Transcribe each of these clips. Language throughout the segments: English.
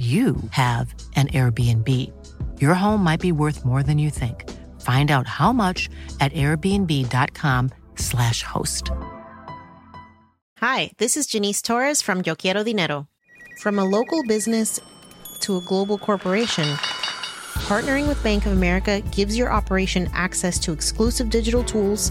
you have an Airbnb. Your home might be worth more than you think. Find out how much at airbnb.com/slash host. Hi, this is Janice Torres from Yo Quiero Dinero. From a local business to a global corporation, partnering with Bank of America gives your operation access to exclusive digital tools,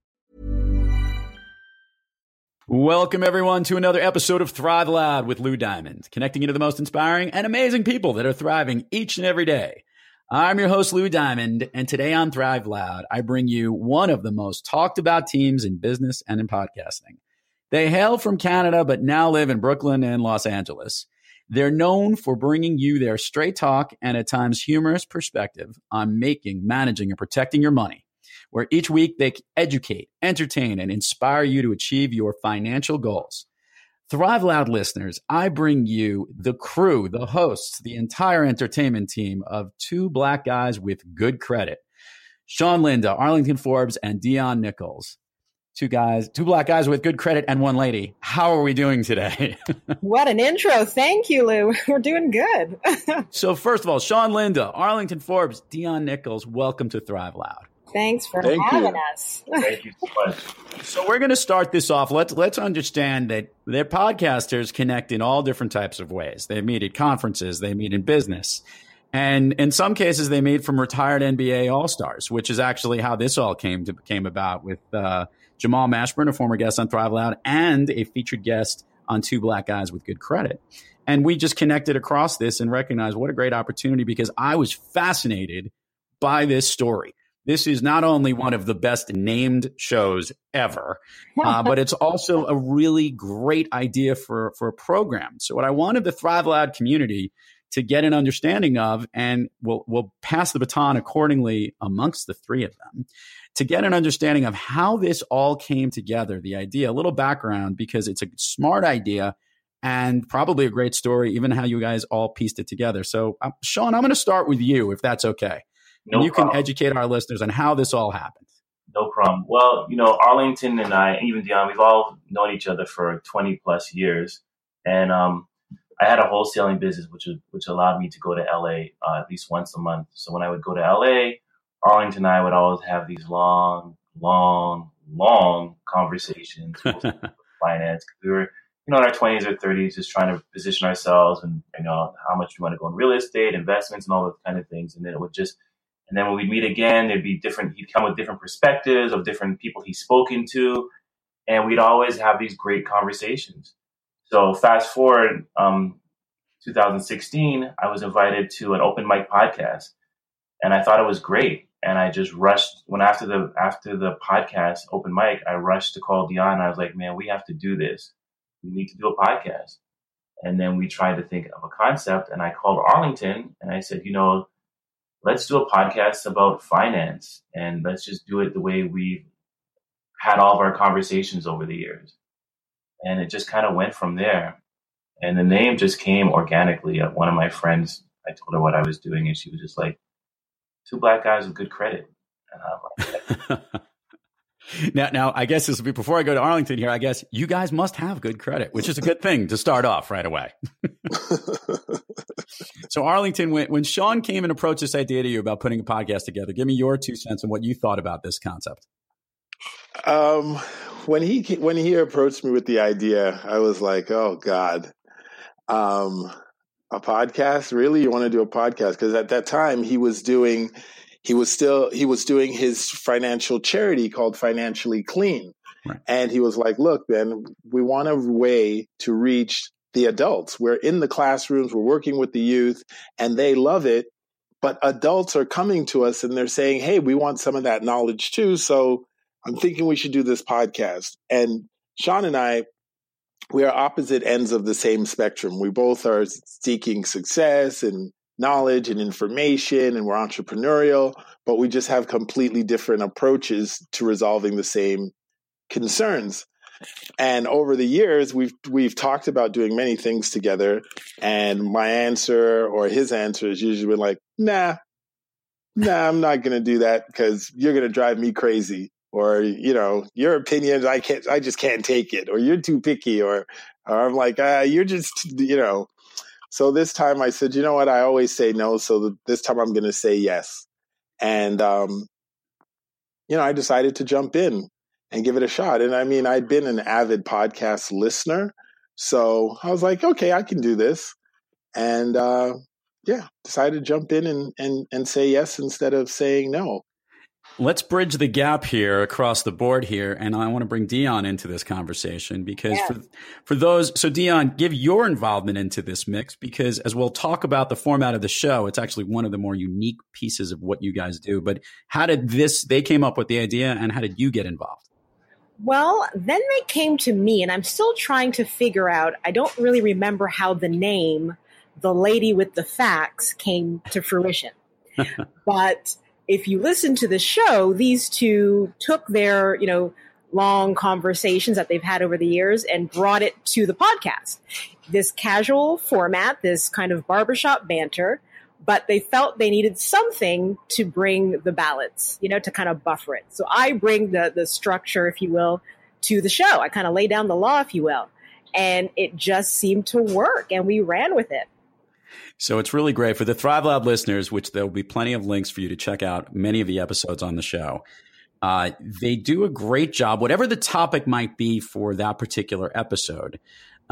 Welcome, everyone, to another episode of Thrive Loud with Lou Diamond, connecting you to the most inspiring and amazing people that are thriving each and every day. I'm your host, Lou Diamond, and today on Thrive Loud, I bring you one of the most talked about teams in business and in podcasting. They hail from Canada, but now live in Brooklyn and Los Angeles. They're known for bringing you their straight talk and at times humorous perspective on making, managing, and protecting your money where each week they educate, entertain, and inspire you to achieve your financial goals. Thrive Loud listeners, I bring you the crew, the hosts, the entire entertainment team of two black guys with good credit. Sean Lindo, Arlington Forbes, and Dion Nichols. Two guys, two black guys with good credit and one lady. How are we doing today? what an intro. Thank you, Lou. We're doing good. so, first of all, Sean Lindo, Arlington Forbes, Dion Nichols, welcome to Thrive Loud. Thanks for Thank having you. us. Thank you so much. So we're going to start this off. Let's let's understand that their podcasters connect in all different types of ways. They meet at conferences, they meet in business, and in some cases they meet from retired NBA All Stars, which is actually how this all came to came about with uh, Jamal Mashburn, a former guest on Thrive Loud, and a featured guest on Two Black Guys with Good Credit. And we just connected across this and recognized what a great opportunity because I was fascinated by this story. This is not only one of the best named shows ever, uh, but it's also a really great idea for, for a program. So, what I wanted the Thrive Loud community to get an understanding of, and we'll, we'll pass the baton accordingly amongst the three of them, to get an understanding of how this all came together, the idea, a little background, because it's a smart idea and probably a great story, even how you guys all pieced it together. So, uh, Sean, I'm going to start with you, if that's okay. No and you problem. can educate our listeners on how this all happened. No problem. Well, you know, Arlington and I, even Dion, we've all known each other for 20 plus years. And um, I had a wholesaling business, which which allowed me to go to LA uh, at least once a month. So when I would go to LA, Arlington and I would always have these long, long, long conversations with finance. We were, you know, in our 20s or 30s, just trying to position ourselves and, you know, how much we want to go in real estate, investments, and all those kind of things. And then it would just and then when we'd meet again, there'd be different, he'd come with different perspectives of different people he's spoken to. And we'd always have these great conversations. So fast forward, um, 2016, I was invited to an open mic podcast and I thought it was great. And I just rushed when after the, after the podcast open mic, I rushed to call Dion. I was like, man, we have to do this. We need to do a podcast. And then we tried to think of a concept and I called Arlington and I said, you know, let's do a podcast about finance and let's just do it the way we've had all of our conversations over the years. And it just kind of went from there. And the name just came organically. At one of my friends, I told her what I was doing, and she was just like, two black guys with good credit. Like, now, now, I guess this will be before I go to Arlington here. I guess you guys must have good credit, which is a good thing to start off right away. So, Arlington, when, when Sean came and approached this idea to you about putting a podcast together, give me your two cents on what you thought about this concept. Um, when he when he approached me with the idea, I was like, "Oh God, um, a podcast? Really? You want to do a podcast?" Because at that time, he was doing he was still he was doing his financial charity called Financially Clean, right. and he was like, "Look, Ben, we want a way to reach the adults. We're in the classrooms, we're working with the youth, and they love it." But adults are coming to us and they're saying, "Hey, we want some of that knowledge too." So I'm thinking we should do this podcast. And Sean and I, we are opposite ends of the same spectrum. We both are seeking success and knowledge and information, and we're entrepreneurial, but we just have completely different approaches to resolving the same concerns. And over the years, we've we've talked about doing many things together. And my answer or his answer has usually been like, "Nah, nah, I'm not going to do that because you're going to drive me crazy." or you know your opinions i can't i just can't take it or you're too picky or, or i'm like uh, you're just you know so this time i said you know what? I always say no so this time i'm going to say yes. And um, you know i decided to jump in and give it a shot and i mean i'd been an avid podcast listener so i was like okay i can do this. And uh, yeah decided to jump in and, and and say yes instead of saying no Let's bridge the gap here across the board here, and I want to bring Dion into this conversation because yeah. for for those, so Dion, give your involvement into this mix because as we'll talk about the format of the show, it's actually one of the more unique pieces of what you guys do. But how did this? They came up with the idea, and how did you get involved? Well, then they came to me, and I'm still trying to figure out. I don't really remember how the name, the lady with the facts, came to fruition, but if you listen to the show, these two took their, you know, long conversations that they've had over the years and brought it to the podcast. This casual format, this kind of barbershop banter, but they felt they needed something to bring the balance, you know, to kind of buffer it. So I bring the the structure, if you will, to the show. I kind of lay down the law, if you will. And it just seemed to work and we ran with it. So it's really great for the Thrive Loud listeners, which there will be plenty of links for you to check out many of the episodes on the show. Uh, they do a great job, whatever the topic might be for that particular episode.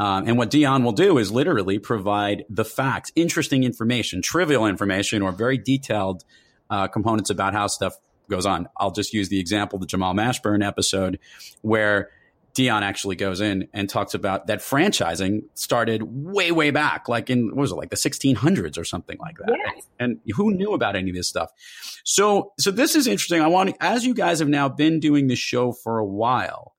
Um, and what Dion will do is literally provide the facts, interesting information, trivial information, or very detailed uh, components about how stuff goes on. I'll just use the example, the Jamal Mashburn episode, where Dion actually goes in and talks about that franchising started way, way back, like in, what was it, like the 1600s or something like that. Yes. And who knew about any of this stuff? So, so this is interesting. I want, as you guys have now been doing this show for a while,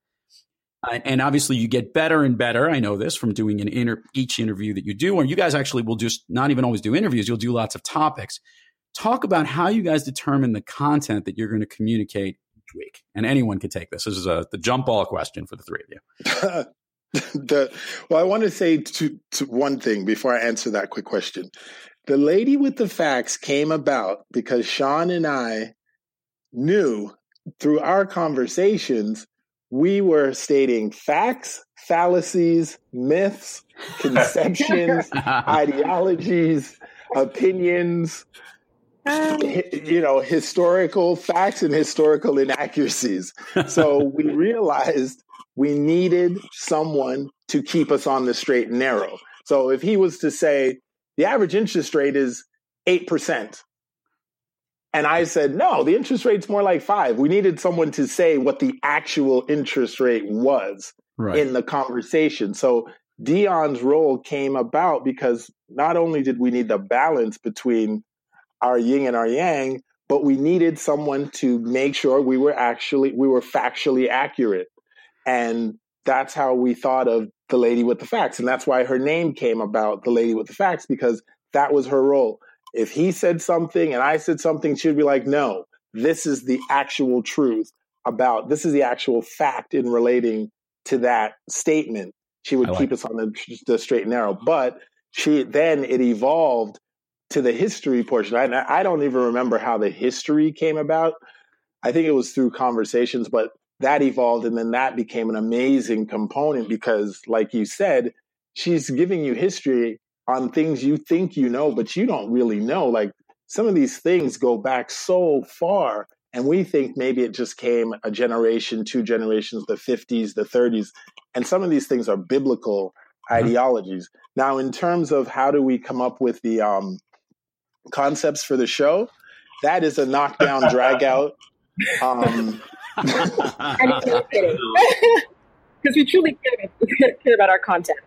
uh, and obviously you get better and better. I know this from doing an inter- each interview that you do, or you guys actually will just not even always do interviews. You'll do lots of topics. Talk about how you guys determine the content that you're going to communicate week? And anyone can take this. This is a the jump ball question for the three of you. the, well, I want to say to, to one thing before I answer that quick question. The lady with the facts came about because Sean and I knew through our conversations we were stating facts, fallacies, myths, conceptions, ideologies, opinions, Um, you know, historical facts and historical inaccuracies. So we realized we needed someone to keep us on the straight and narrow. So if he was to say the average interest rate is 8%, and I said, no, the interest rate's more like five. We needed someone to say what the actual interest rate was right. in the conversation. So Dion's role came about because not only did we need the balance between our yin and our yang, but we needed someone to make sure we were actually we were factually accurate. And that's how we thought of the lady with the facts. And that's why her name came about, the lady with the facts, because that was her role. If he said something and I said something, she'd be like, no, this is the actual truth about this is the actual fact in relating to that statement. She would like keep us on the, the straight and narrow. But she then it evolved to the history portion, I, I don't even remember how the history came about. I think it was through conversations, but that evolved and then that became an amazing component because, like you said, she's giving you history on things you think you know, but you don't really know. Like some of these things go back so far, and we think maybe it just came a generation, two generations, the 50s, the 30s. And some of these things are biblical mm-hmm. ideologies. Now, in terms of how do we come up with the um, concepts for the show, that is a knockdown, drag out. Um, because we truly care, care about our content.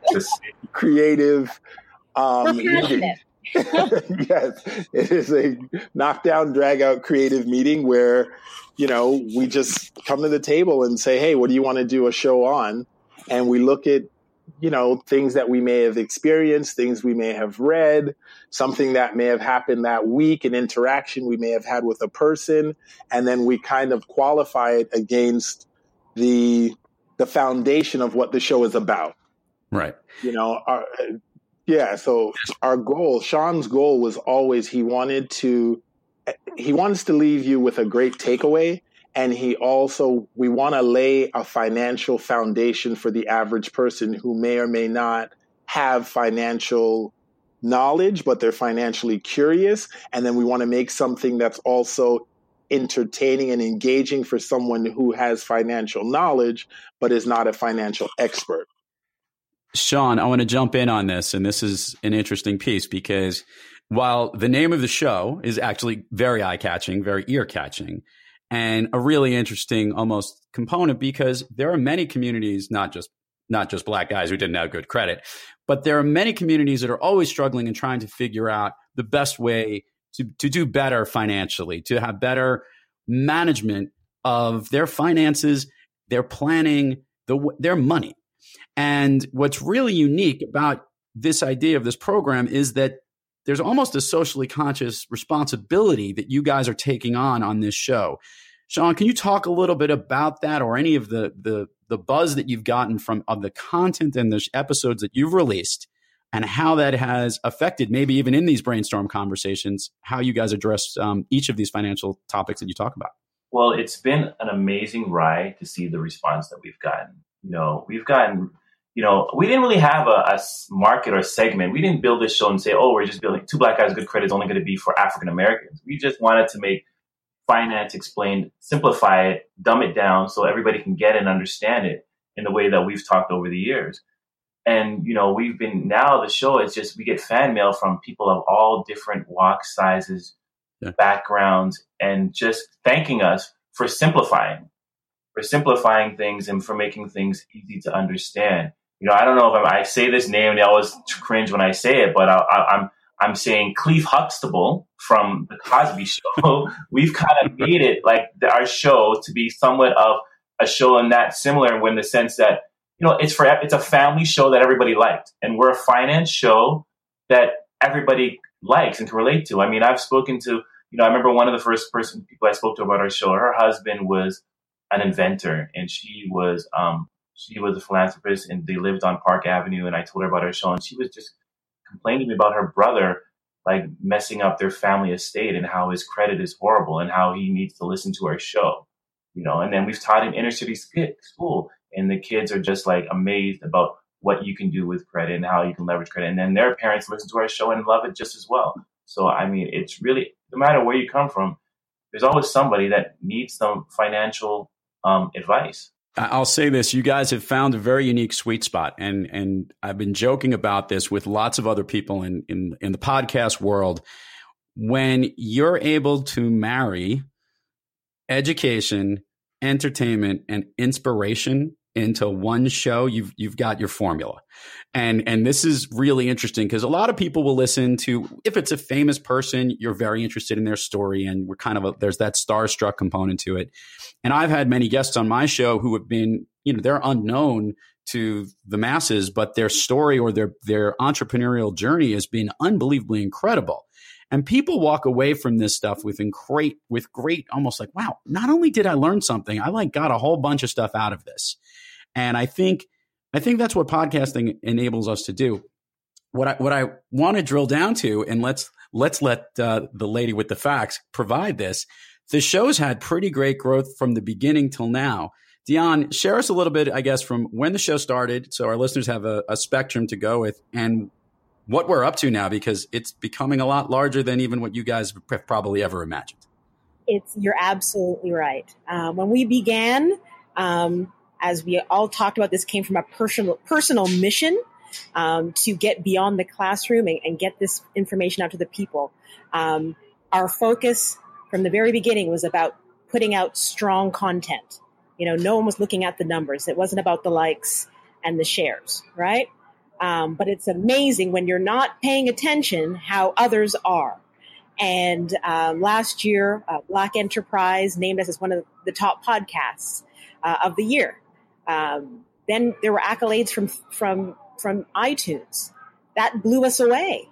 creative um, meeting. yes, it is a knockdown, drag out creative meeting where, you know, we just come to the table and say, hey, what do you want to do a show on? And we look at, you know, things that we may have experienced, things we may have read, something that may have happened that week, an interaction we may have had with a person. And then we kind of qualify it against the the foundation of what the show is about. Right. You know, our, yeah. So our goal, Sean's goal was always he wanted to, he wants to leave you with a great takeaway. And he also, we want to lay a financial foundation for the average person who may or may not have financial knowledge, but they're financially curious. And then we want to make something that's also entertaining and engaging for someone who has financial knowledge, but is not a financial expert. Sean, I want to jump in on this, and this is an interesting piece because while the name of the show is actually very eye catching, very ear catching, and a really interesting almost component because there are many communities, not just not just black guys who didn't have good credit, but there are many communities that are always struggling and trying to figure out the best way to, to do better financially, to have better management of their finances, their planning, the, their money. And what's really unique about this idea of this program is that there's almost a socially conscious responsibility that you guys are taking on on this show. Sean, can you talk a little bit about that or any of the the the buzz that you've gotten from of the content and the episodes that you've released and how that has affected maybe even in these brainstorm conversations how you guys address um, each of these financial topics that you talk about well it's been an amazing ride to see the response that we've gotten you know we've gotten you know, we didn't really have a, a, market or segment. We didn't build this show and say, oh, we're just building two black guys good credit is only going to be for African Americans. We just wanted to make finance explained, simplify it, dumb it down so everybody can get and understand it in the way that we've talked over the years. And, you know, we've been now the show is just we get fan mail from people of all different walks, sizes, yeah. backgrounds, and just thanking us for simplifying, for simplifying things and for making things easy to understand you know, I don't know if I, I say this name, they always cringe when I say it, but I, I, I'm I'm saying Cleve Huxtable from the Cosby Show. We've kind of made it like our show to be somewhat of a show in that similar in the sense that you know it's for it's a family show that everybody liked, and we're a finance show that everybody likes and can relate to. I mean, I've spoken to you know I remember one of the first person people I spoke to about our show. Her husband was an inventor, and she was um, she was a philanthropist and they lived on Park Avenue. And I told her about our show, and she was just complaining to me about her brother like messing up their family estate and how his credit is horrible and how he needs to listen to our show. You know, and then we've taught in inner city school, and the kids are just like amazed about what you can do with credit and how you can leverage credit. And then their parents listen to our show and love it just as well. So I mean, it's really no matter where you come from, there's always somebody that needs some financial um, advice. I'll say this: you guys have found a very unique sweet spot, and and I've been joking about this with lots of other people in in in the podcast world. When you're able to marry education, entertainment, and inspiration into one show, you've you've got your formula. And and this is really interesting because a lot of people will listen to if it's a famous person, you're very interested in their story, and we're kind of a, there's that starstruck component to it. And I've had many guests on my show who have been, you know, they're unknown to the masses, but their story or their their entrepreneurial journey has been unbelievably incredible. And people walk away from this stuff with great, with great, almost like, wow, not only did I learn something, I like got a whole bunch of stuff out of this. And I think, I think that's what podcasting enables us to do. What I, what I want to drill down to, and let's, let's let uh, the lady with the facts provide this. The show's had pretty great growth from the beginning till now. Dion, share us a little bit, I guess, from when the show started, so our listeners have a, a spectrum to go with, and what we're up to now because it's becoming a lot larger than even what you guys have probably ever imagined. It's you're absolutely right. Um, when we began, um, as we all talked about, this came from a personal personal mission um, to get beyond the classroom and, and, get this information out to the people. Um, our focus from the very beginning was about putting out strong content. You know, no one was looking at the numbers. It wasn't about the likes and the shares, right? Um, but it's amazing when you're not paying attention how others are. And um, last year, uh, Black Enterprise named us as one of the top podcasts uh, of the year. Um, then there were accolades from from from iTunes that blew us away.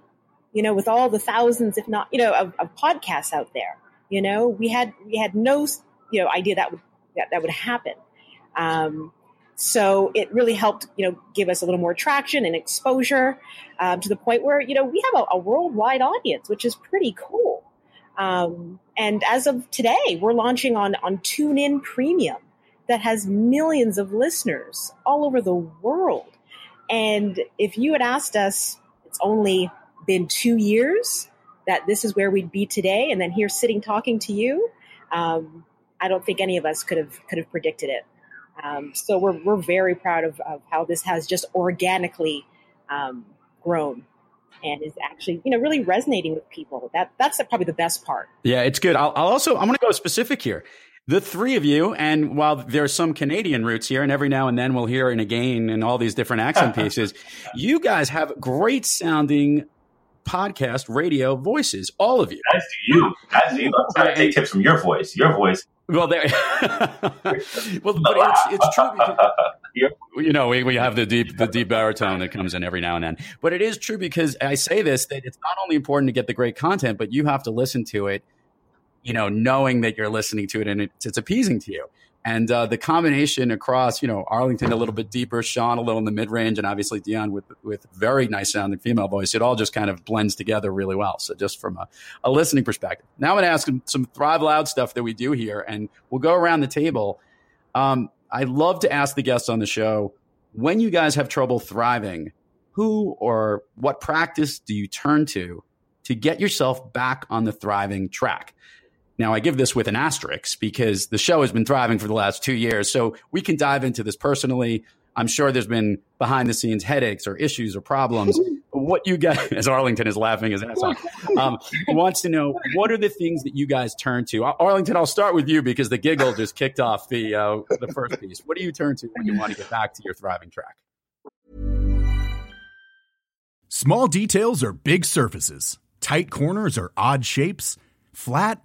You know, with all the thousands, if not, you know, of, of podcasts out there. You know, we had we had no you know idea that would that, that would happen. Um, so it really helped, you know, give us a little more traction and exposure um, to the point where, you know, we have a, a worldwide audience, which is pretty cool. Um, and as of today, we're launching on on TuneIn Premium that has millions of listeners all over the world. And if you had asked us, it's only been two years that this is where we'd be today, and then here sitting talking to you, um, I don't think any of us could have could have predicted it. Um, so we're we're very proud of, of how this has just organically um, grown and is actually you know really resonating with people. That that's probably the best part. Yeah, it's good. I'll, I'll also I'm going to go specific here. The three of you, and while there's some Canadian roots here, and every now and then we'll hear it again in all these different accent pieces, you guys have great sounding podcast radio voices, all of you. As do you. As do you. I'm trying to take tips from your voice. Your voice well, there. well, but it's, it's true. Because, you know, we, we have the deep the deep baritone that comes in every now and then. But it is true because I say this that it's not only important to get the great content, but you have to listen to it. You know, knowing that you're listening to it and it's, it's appeasing to you. And uh, the combination across, you know, Arlington a little bit deeper, Sean a little in the mid range, and obviously Dion with with very nice sounding female voice, it all just kind of blends together really well. So just from a, a listening perspective. Now I'm going to ask some Thrive Loud stuff that we do here, and we'll go around the table. Um, I love to ask the guests on the show when you guys have trouble thriving, who or what practice do you turn to to get yourself back on the thriving track? Now, I give this with an asterisk because the show has been thriving for the last two years. So we can dive into this personally. I'm sure there's been behind the scenes headaches or issues or problems. what you guys, as Arlington is laughing his ass off, um, wants to know what are the things that you guys turn to? Arlington, I'll start with you because the giggle just kicked off the uh, the first piece. What do you turn to when you want to get back to your thriving track? Small details are big surfaces. Tight corners are odd shapes. Flat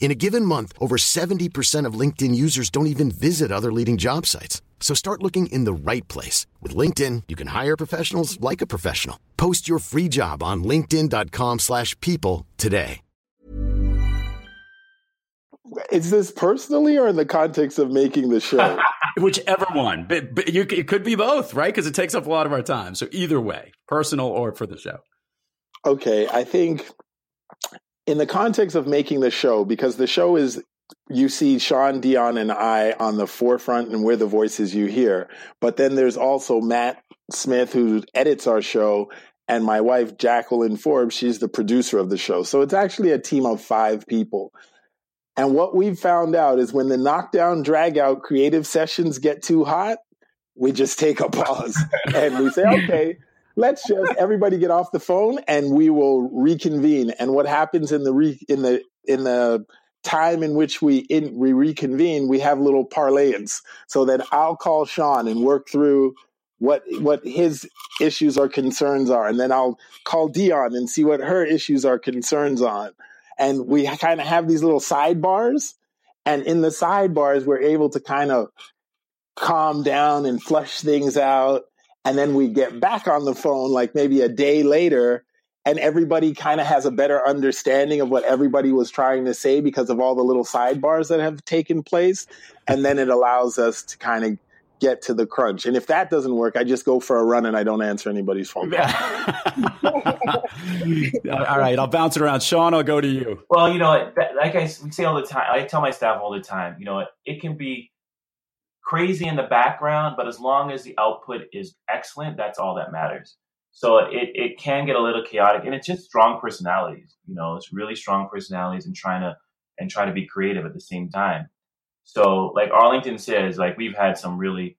In a given month, over 70% of LinkedIn users don't even visit other leading job sites. So start looking in the right place. With LinkedIn, you can hire professionals like a professional. Post your free job on linkedin.com slash people today. Is this personally or in the context of making the show? Whichever one. But, but you, it could be both, right? Because it takes up a lot of our time. So either way, personal or for the show. Okay, I think in the context of making the show, because the show is you see Sean Dion and I on the forefront and we're the voices you hear. But then there's also Matt Smith who edits our show and my wife Jacqueline Forbes, she's the producer of the show. So it's actually a team of five people. And what we've found out is when the knockdown drag out creative sessions get too hot, we just take a pause and we say, okay, let's just everybody get off the phone and we will reconvene. And what happens in the re, in the in the time in which we in, we reconvene, we have little parlayings. So that I'll call Sean and work through what what his issues or concerns are, and then I'll call Dion and see what her issues or concerns on. And we kind of have these little sidebars, and in the sidebars, we're able to kind of calm down and flush things out. And then we get back on the phone, like maybe a day later, and everybody kind of has a better understanding of what everybody was trying to say because of all the little sidebars that have taken place. And then it allows us to kind of get to the crunch. And if that doesn't work, I just go for a run and I don't answer anybody's phone. All right, I'll bounce it around. Sean, I'll go to you. Well, you know, like I we say all the time, I tell my staff all the time, you know, it can be crazy in the background, but as long as the output is excellent, that's all that matters. So it, it can get a little chaotic and it's just strong personalities, you know, it's really strong personalities and trying to, and try to be creative at the same time. So like Arlington says, like we've had some really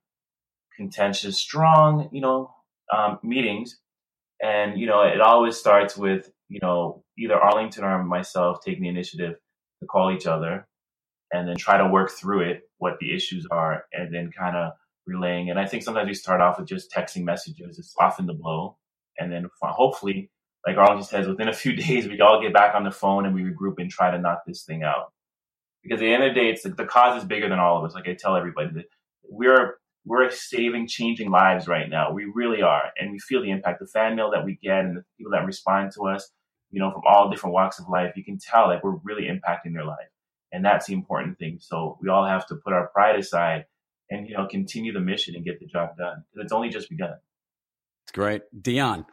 contentious, strong, you know, um, meetings. And, you know, it always starts with, you know, either Arlington or myself taking the initiative to call each other and then try to work through it, what the issues are, and then kind of relaying. And I think sometimes we start off with just texting messages to soften the blow. And then hopefully, like Arlington says, within a few days, we all get back on the phone and we regroup and try to knock this thing out. Because at the end of the day, it's the, the cause is bigger than all of us. Like I tell everybody that we're we're saving, changing lives right now. We really are, and we feel the impact. The fan mail that we get and the people that respond to us, you know, from all different walks of life, you can tell like we're really impacting their life, and that's the important thing. So we all have to put our pride aside and you know continue the mission and get the job done because it's only just begun. It's great, Dion.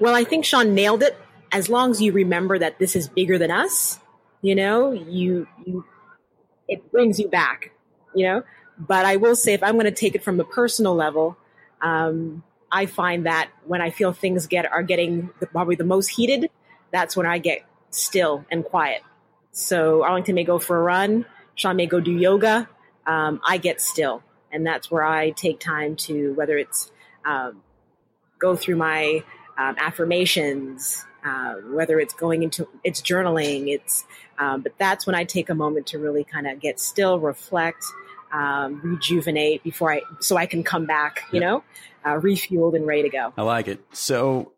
Well, I think Sean nailed it. As long as you remember that this is bigger than us, you know, you you it brings you back, you know. But I will say, if I'm going to take it from the personal level, um, I find that when I feel things get are getting the, probably the most heated, that's when I get still and quiet. So Arlington may go for a run, Sean may go do yoga. Um, I get still, and that's where I take time to whether it's um, go through my um, affirmations, uh, whether it's going into it's journaling, it's um, but that's when I take a moment to really kind of get still, reflect, um, rejuvenate before I so I can come back, you know, uh, refueled and ready to go. I like it. So,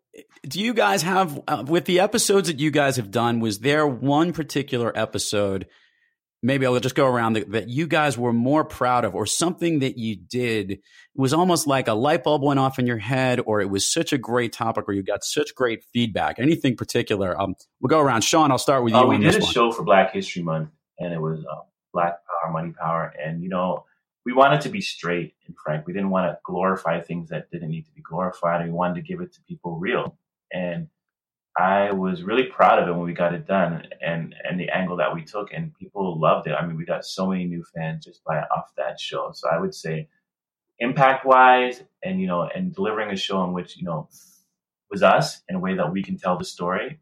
do you guys have uh, with the episodes that you guys have done? Was there one particular episode? maybe I'll just go around that, that, you guys were more proud of, or something that you did was almost like a light bulb went off in your head, or it was such a great topic, or you got such great feedback. Anything particular? Um, we'll go around. Sean, I'll start with you. Uh, we did a one. show for Black History Month, and it was uh, Black Power, Money Power, and you know. We wanted to be straight and frank. We didn't want to glorify things that didn't need to be glorified. We wanted to give it to people real. And I was really proud of it when we got it done and and the angle that we took and people loved it. I mean, we got so many new fans just by off that show. So I would say impact wise and you know and delivering a show in which, you know, was us in a way that we can tell the story,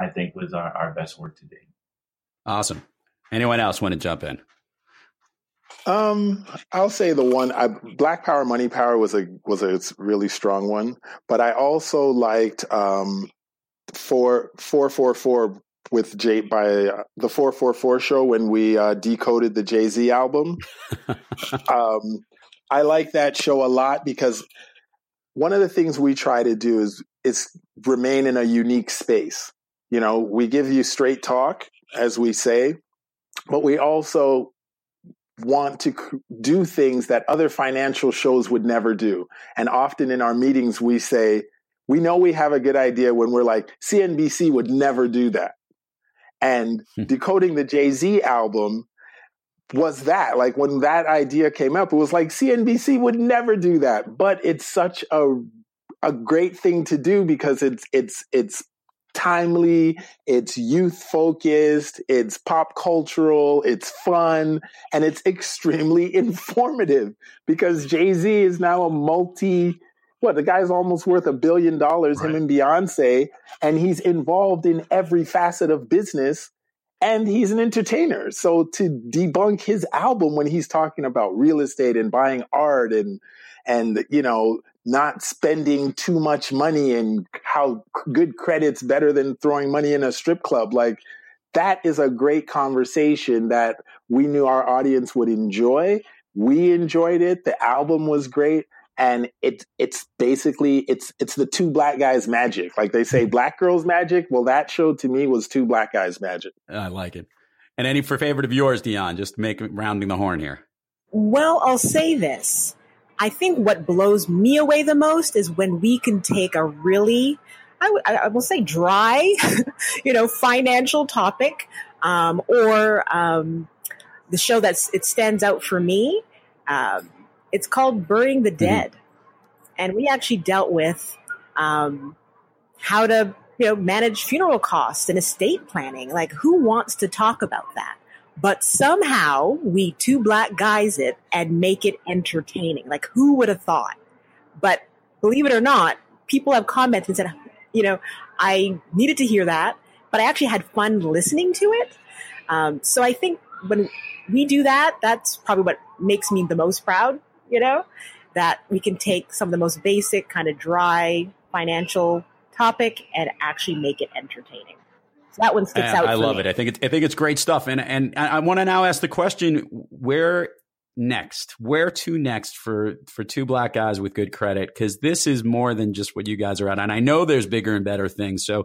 I think was our, our best work to date. Awesome. Anyone else want to jump in? Um, I'll say the one I, Black Power, Money Power was a was a really strong one, but I also liked um, four four four four with Jay by uh, the four four four show when we uh, decoded the Jay Z album. um, I like that show a lot because one of the things we try to do is is remain in a unique space. You know, we give you straight talk, as we say, but we also want to do things that other financial shows would never do. And often in our meetings, we say, we know we have a good idea when we're like, CNBC would never do that. And hmm. decoding the Jay Z album was that. Like when that idea came up, it was like CNBC would never do that. But it's such a a great thing to do because it's it's it's timely, it's youth focused, it's pop cultural, it's fun, and it's extremely informative because Jay Z is now a multi what the guy's almost worth a billion dollars, right. him and Beyonce, and he's involved in every facet of business and he's an entertainer. So to debunk his album when he's talking about real estate and buying art and and you know not spending too much money and how good credit's better than throwing money in a strip club. Like that is a great conversation that we knew our audience would enjoy. We enjoyed it. The album was great. And it it's basically it's it's the two black guys magic. Like they say mm-hmm. black girls magic. Well that show to me was two black guys magic. I like it. And any for favorite of yours dion just make rounding the horn here. Well i'll say this i think what blows me away the most is when we can take a really I, w- I will say dry you know financial topic um, or um, the show that's it stands out for me um, it's called Burying the mm-hmm. Dead. Mm-hmm. And we actually dealt with um, how to you know manage funeral costs and estate planning. Like who wants to talk about that? But somehow we two black guys it and make it entertaining. Like who would have thought? But believe it or not, people have commented and said, you know, I needed to hear that, but I actually had fun listening to it. Um, so I think when we do that, that's probably what makes me the most proud you know, that we can take some of the most basic, kind of dry financial topic and actually make it entertaining. So that one sticks I, out. I love me. it. I think it's, I think it's great stuff. And and I want to now ask the question: Where next? Where to next for for two black guys with good credit? Because this is more than just what you guys are at. And I know there's bigger and better things. So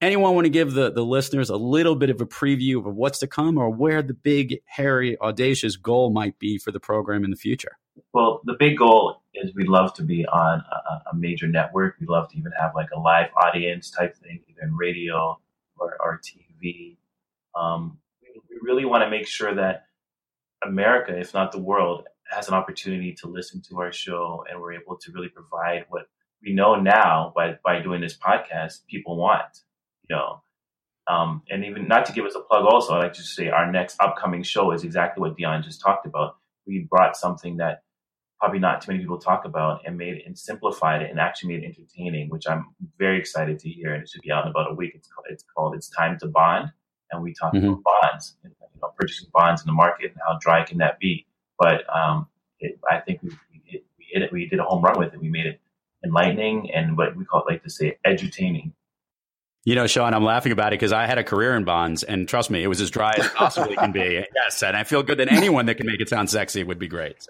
anyone want to give the, the listeners a little bit of a preview of what's to come or where the big, hairy, audacious goal might be for the program in the future? Well, the big goal is we'd love to be on a, a major network. We'd love to even have like a live audience type thing, either in radio or, or TV. Um, we, we really want to make sure that America, if not the world, has an opportunity to listen to our show and we're able to really provide what we know now by, by doing this podcast people want you know. Um, and even not to give us a plug, also, I'd like to say our next upcoming show is exactly what Dion just talked about. We brought something that probably not too many people talk about and made and simplified it and actually made it entertaining, which I'm very excited to hear. And it should be out in about a week. It's called, it's called It's Time to Bond. And we talk mm-hmm. about bonds, and, you know, purchasing bonds in the market and how dry can that be. But um, it, I think we, hit, we hit it. We did a home run with it. We made it enlightening and what we call it, like to say, edutaining. You know, Sean, I'm laughing about it because I had a career in bonds, and trust me, it was as dry as possibly can be. Yes, and I feel good that anyone that can make it sound sexy would be great.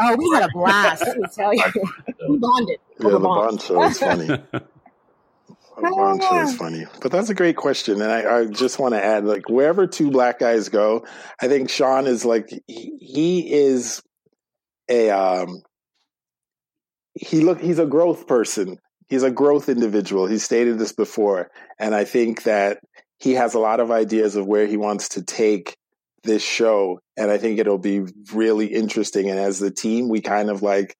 Oh, we had a blast! Let me tell you, we bonded. Yeah, the bond show is funny. the bond show is funny, but that's a great question, and I, I just want to add, like, wherever two black guys go, I think Sean is like he, he is a um, he look he's a growth person he's a growth individual. He stated this before, and I think that he has a lot of ideas of where he wants to take this show, and I think it'll be really interesting. And as the team, we kind of like,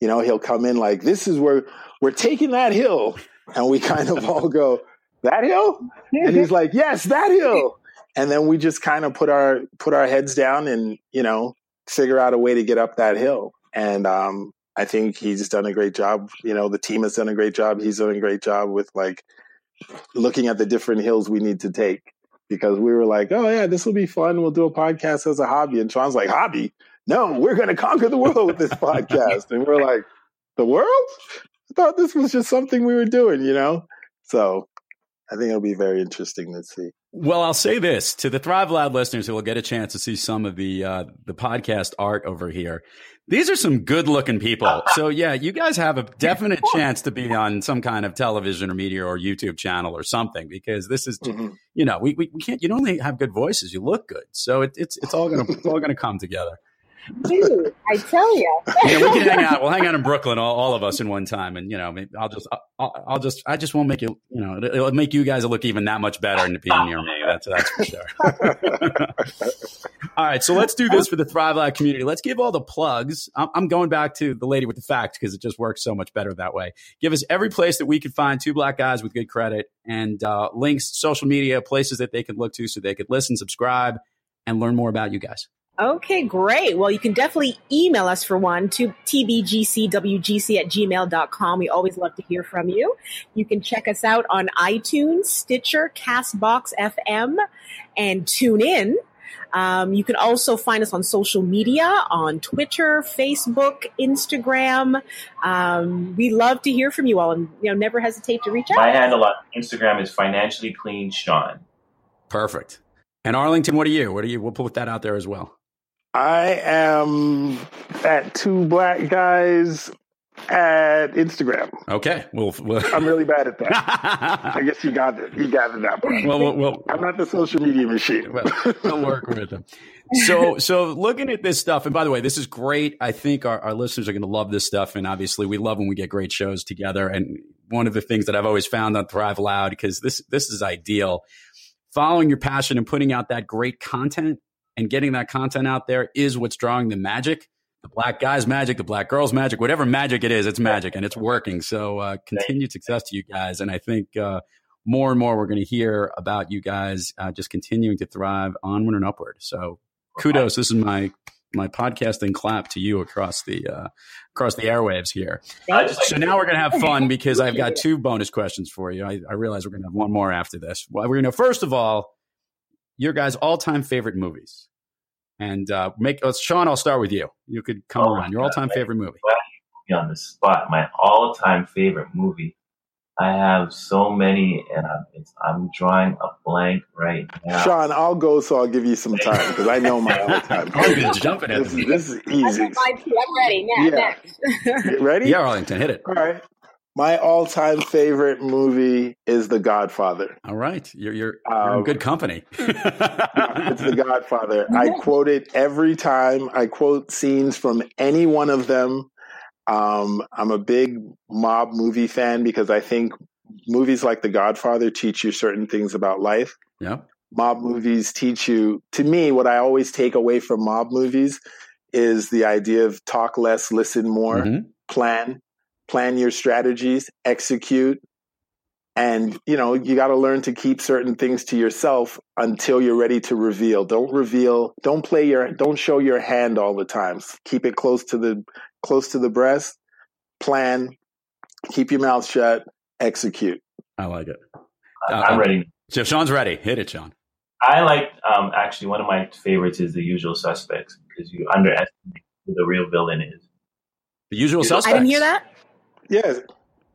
you know, he'll come in like, "This is where we're taking that hill," and we kind of all go, "That hill," and he's like, "Yes, that hill," and then we just kind of put our put our heads down and you know figure out a way to get up that hill. And um, I think he's done a great job. You know, the team has done a great job. He's done a great job with like looking at the different hills we need to take because we were like, oh yeah, this will be fun. We'll do a podcast as a hobby. And Sean's like, hobby? No, we're going to conquer the world with this podcast. and we're like, the world? I thought this was just something we were doing, you know? So I think it'll be very interesting to see. Well, I'll say this to the Thrive Loud listeners who will get a chance to see some of the uh, the podcast art over here. These are some good looking people. So yeah, you guys have a definite chance to be on some kind of television or media or YouTube channel or something because this is, mm-hmm. you know, we, we, we can't, you don't only have good voices, you look good. So it, it's, it's all going to, it's all going to come together. Dude, I tell you. yeah, we can hang out. We'll hang out in Brooklyn, all, all of us in one time, and you know, I'll just, I'll, I'll, just, I just won't make you, you know, it'll make you guys look even that much better in being near me. That's that's for sure. all right, so let's do this for the Thrive Loud community. Let's give all the plugs. I'm, I'm going back to the lady with the fact because it just works so much better that way. Give us every place that we could find two black guys with good credit and uh, links, social media, places that they could look to so they could listen, subscribe, and learn more about you guys. Okay, great. Well, you can definitely email us for one to tbgcwgc at gmail.com. We always love to hear from you. You can check us out on iTunes, Stitcher, Castbox FM, and tune in. Um, you can also find us on social media on Twitter, Facebook, Instagram. Um, we love to hear from you all, and you know, never hesitate to reach out. My handle on Instagram is financially clean Sean. Perfect. And Arlington, what are you? What are you? We'll put that out there as well. I am at two black guys at Instagram. Okay, we'll, we'll I'm really bad at that. I guess you got it. You got it that part. well, we'll, we'll, I'm not the social media machine. well, we'll work with them. So, so looking at this stuff, and by the way, this is great. I think our, our listeners are going to love this stuff, and obviously, we love when we get great shows together. And one of the things that I've always found on Thrive Loud because this this is ideal. Following your passion and putting out that great content and getting that content out there is what's drawing the magic the black guy's magic, the black girl's magic, whatever magic it is, it's magic and it's working. So uh, continued success to you guys. And I think uh, more and more we're going to hear about you guys uh, just continuing to thrive onward and upward. So kudos. This is my my podcasting clap to you across the uh, across the airwaves here. So now we're going to have fun because I've got two bonus questions for you. I, I realize we're going to have one more after this. Well, we're going to first of all your guys' all time favorite movies. And uh, make uh, Sean, I'll start with you. You could come Oh, around. Your all time God. favorite movie. Glad you put me on the spot. My all-time favorite movie. I have so many, and I'm, it's, I'm drawing a blank right now. Sean, I'll go so I'll give you some time because I know my all time. Oh, you're jumping at This, me. this is easy. got mine too. I'm ready. Now, Yeah. next. Ready? Yeah, Arlington, hit it. All right. My all time favorite movie is The Godfather. All right, you're you're, you're in Um, good company. It's The Godfather. I quote it every time. I quote scenes from any one of them. Um, I'm a big mob movie fan because I think movies like The Godfather teach you certain things about life. yeah, Mob movies teach you, to me, what I always take away from mob movies is the idea of talk less, listen more, Mhm. plan, plan your strategies, execute. And, you know, you got to learn to keep certain things to yourself until you're ready to reveal. Don't reveal, don't play your, don't show your hand all the time. Keep it close to the, close to the breast, plan, keep your mouth shut, execute. I like it. I- I'm ready. So Sean's ready. Hit it, Sean. I like um, actually one of my favorites is The Usual Suspects because you underestimate who the real villain is. The usual suspects. I didn't hear that. Yes.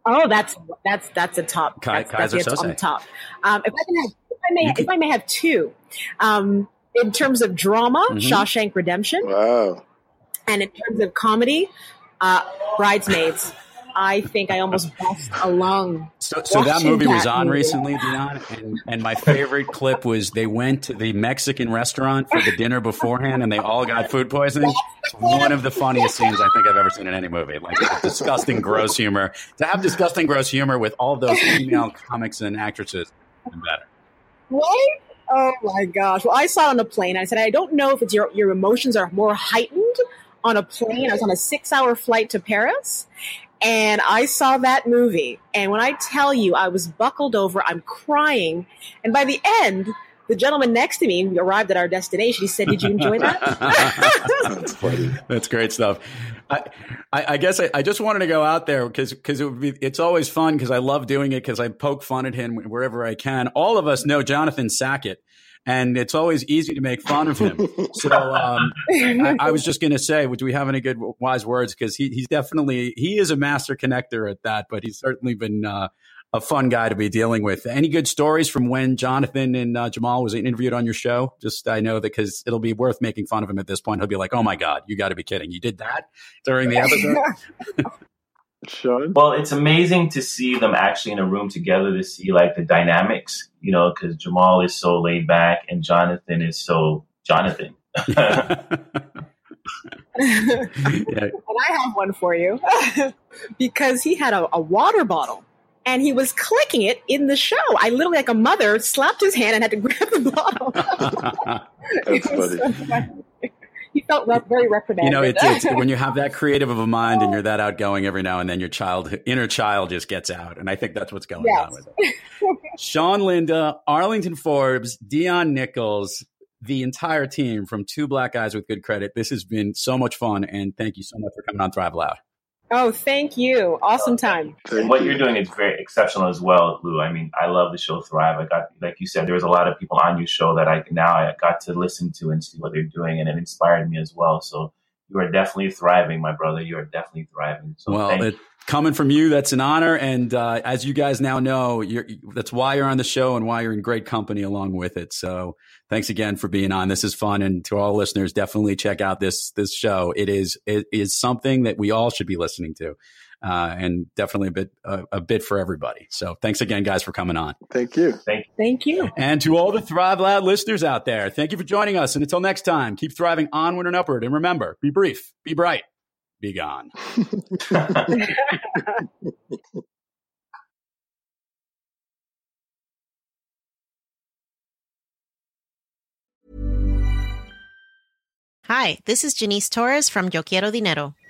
Oh, that's that's that's a top. Kai- That's, that's Keyser it's on Söze. top. Um, if I can have, if I may, can- if I may have two, um, in terms of drama, Mhm. Shawshank Redemption, Wow. and in terms of comedy, uh, Bridesmaids. I think I almost bust a lung. So, so that movie was on movie. recently, Dion, and, and my favorite clip was they went to the Mexican restaurant for the dinner beforehand, and they all got food poisoning. It's one of the funniest scenes I think I've ever seen in any movie. Like disgusting, gross humor. To have disgusting, gross humor with all those female comics and actresses, better. Right? Oh my gosh. Well, I saw it on a plane. I said, I don't know if it's your, your emotions are more heightened on a plane. I was on a six hour flight to Paris and I saw that movie. And when I tell you, I was buckled over, I'm crying. And by the end, the gentleman next to me, we arrived at our destination. He said, Did you enjoy that? That's funny. That's great stuff. I, I, I guess I, I just wanted to go out there because because it would be it's always fun because I love doing it because I poke fun at him wherever I can. All of us know Jonathan Sackett, and it's always easy to make fun of him. So um, I, I was just going to say, do we have any good wise words? Because he, he's definitely he is a master connector at that, but he's certainly been uh, a fun guy to be dealing with. Any good stories from when Jonathan and uh, Jamal was interviewed on your show? Just I know that because it'll be worth making fun of him at this point. He'll be like, "Oh my god, you got to be kidding! You did that during the episode." Sean? Well, it's amazing to see them actually in a room together to see like the dynamics, you know, because Jamal is so laid back and Jonathan is so Jonathan. And I have one for you because he had a, a water bottle and he was clicking it in the show. I literally, like a mother, slapped his hand and had to grab the bottle. That's funny. so funny. He felt re- very reprimanded. you know, it's, it's when you have that creative of a mind and you're that outgoing every now and then, your child inner child just gets out, and I think that's what's going Yes. on with it. Sean Lindo, Arlington Forbes, Dion Nichols. the entire team from Two Black Guys with Good Credit. This has been so much fun, and thank you so much for coming on Thrive Loud. Oh, thank you. Awesome time. And what you're doing is very exceptional as well, Lou. I mean, I love the show Thrive. I got, like you said, there was a lot of people on your show that I now I got to listen to and see what they're doing, and it inspired me as well. So you are definitely thriving, my brother. You are definitely thriving. So well, it, coming from you, that's an honor. And uh, as you guys now know, that's why you're on the show and why you're in great company along with it. So thanks again for being on. This is fun, and to all listeners, definitely check out this this show. It is it is something that we all should be listening to. Uh, and definitely a bit uh, a bit for everybody. So thanks again, guys, for coming on. Thank you. Thank you. Thank you. And to all the Thrive Loud listeners out there, thank you for joining us. And until next time, keep thriving onward and upward. And remember, be brief, be bright, be gone. Hi, this is Janice Torres from Yo Quiero Dinero.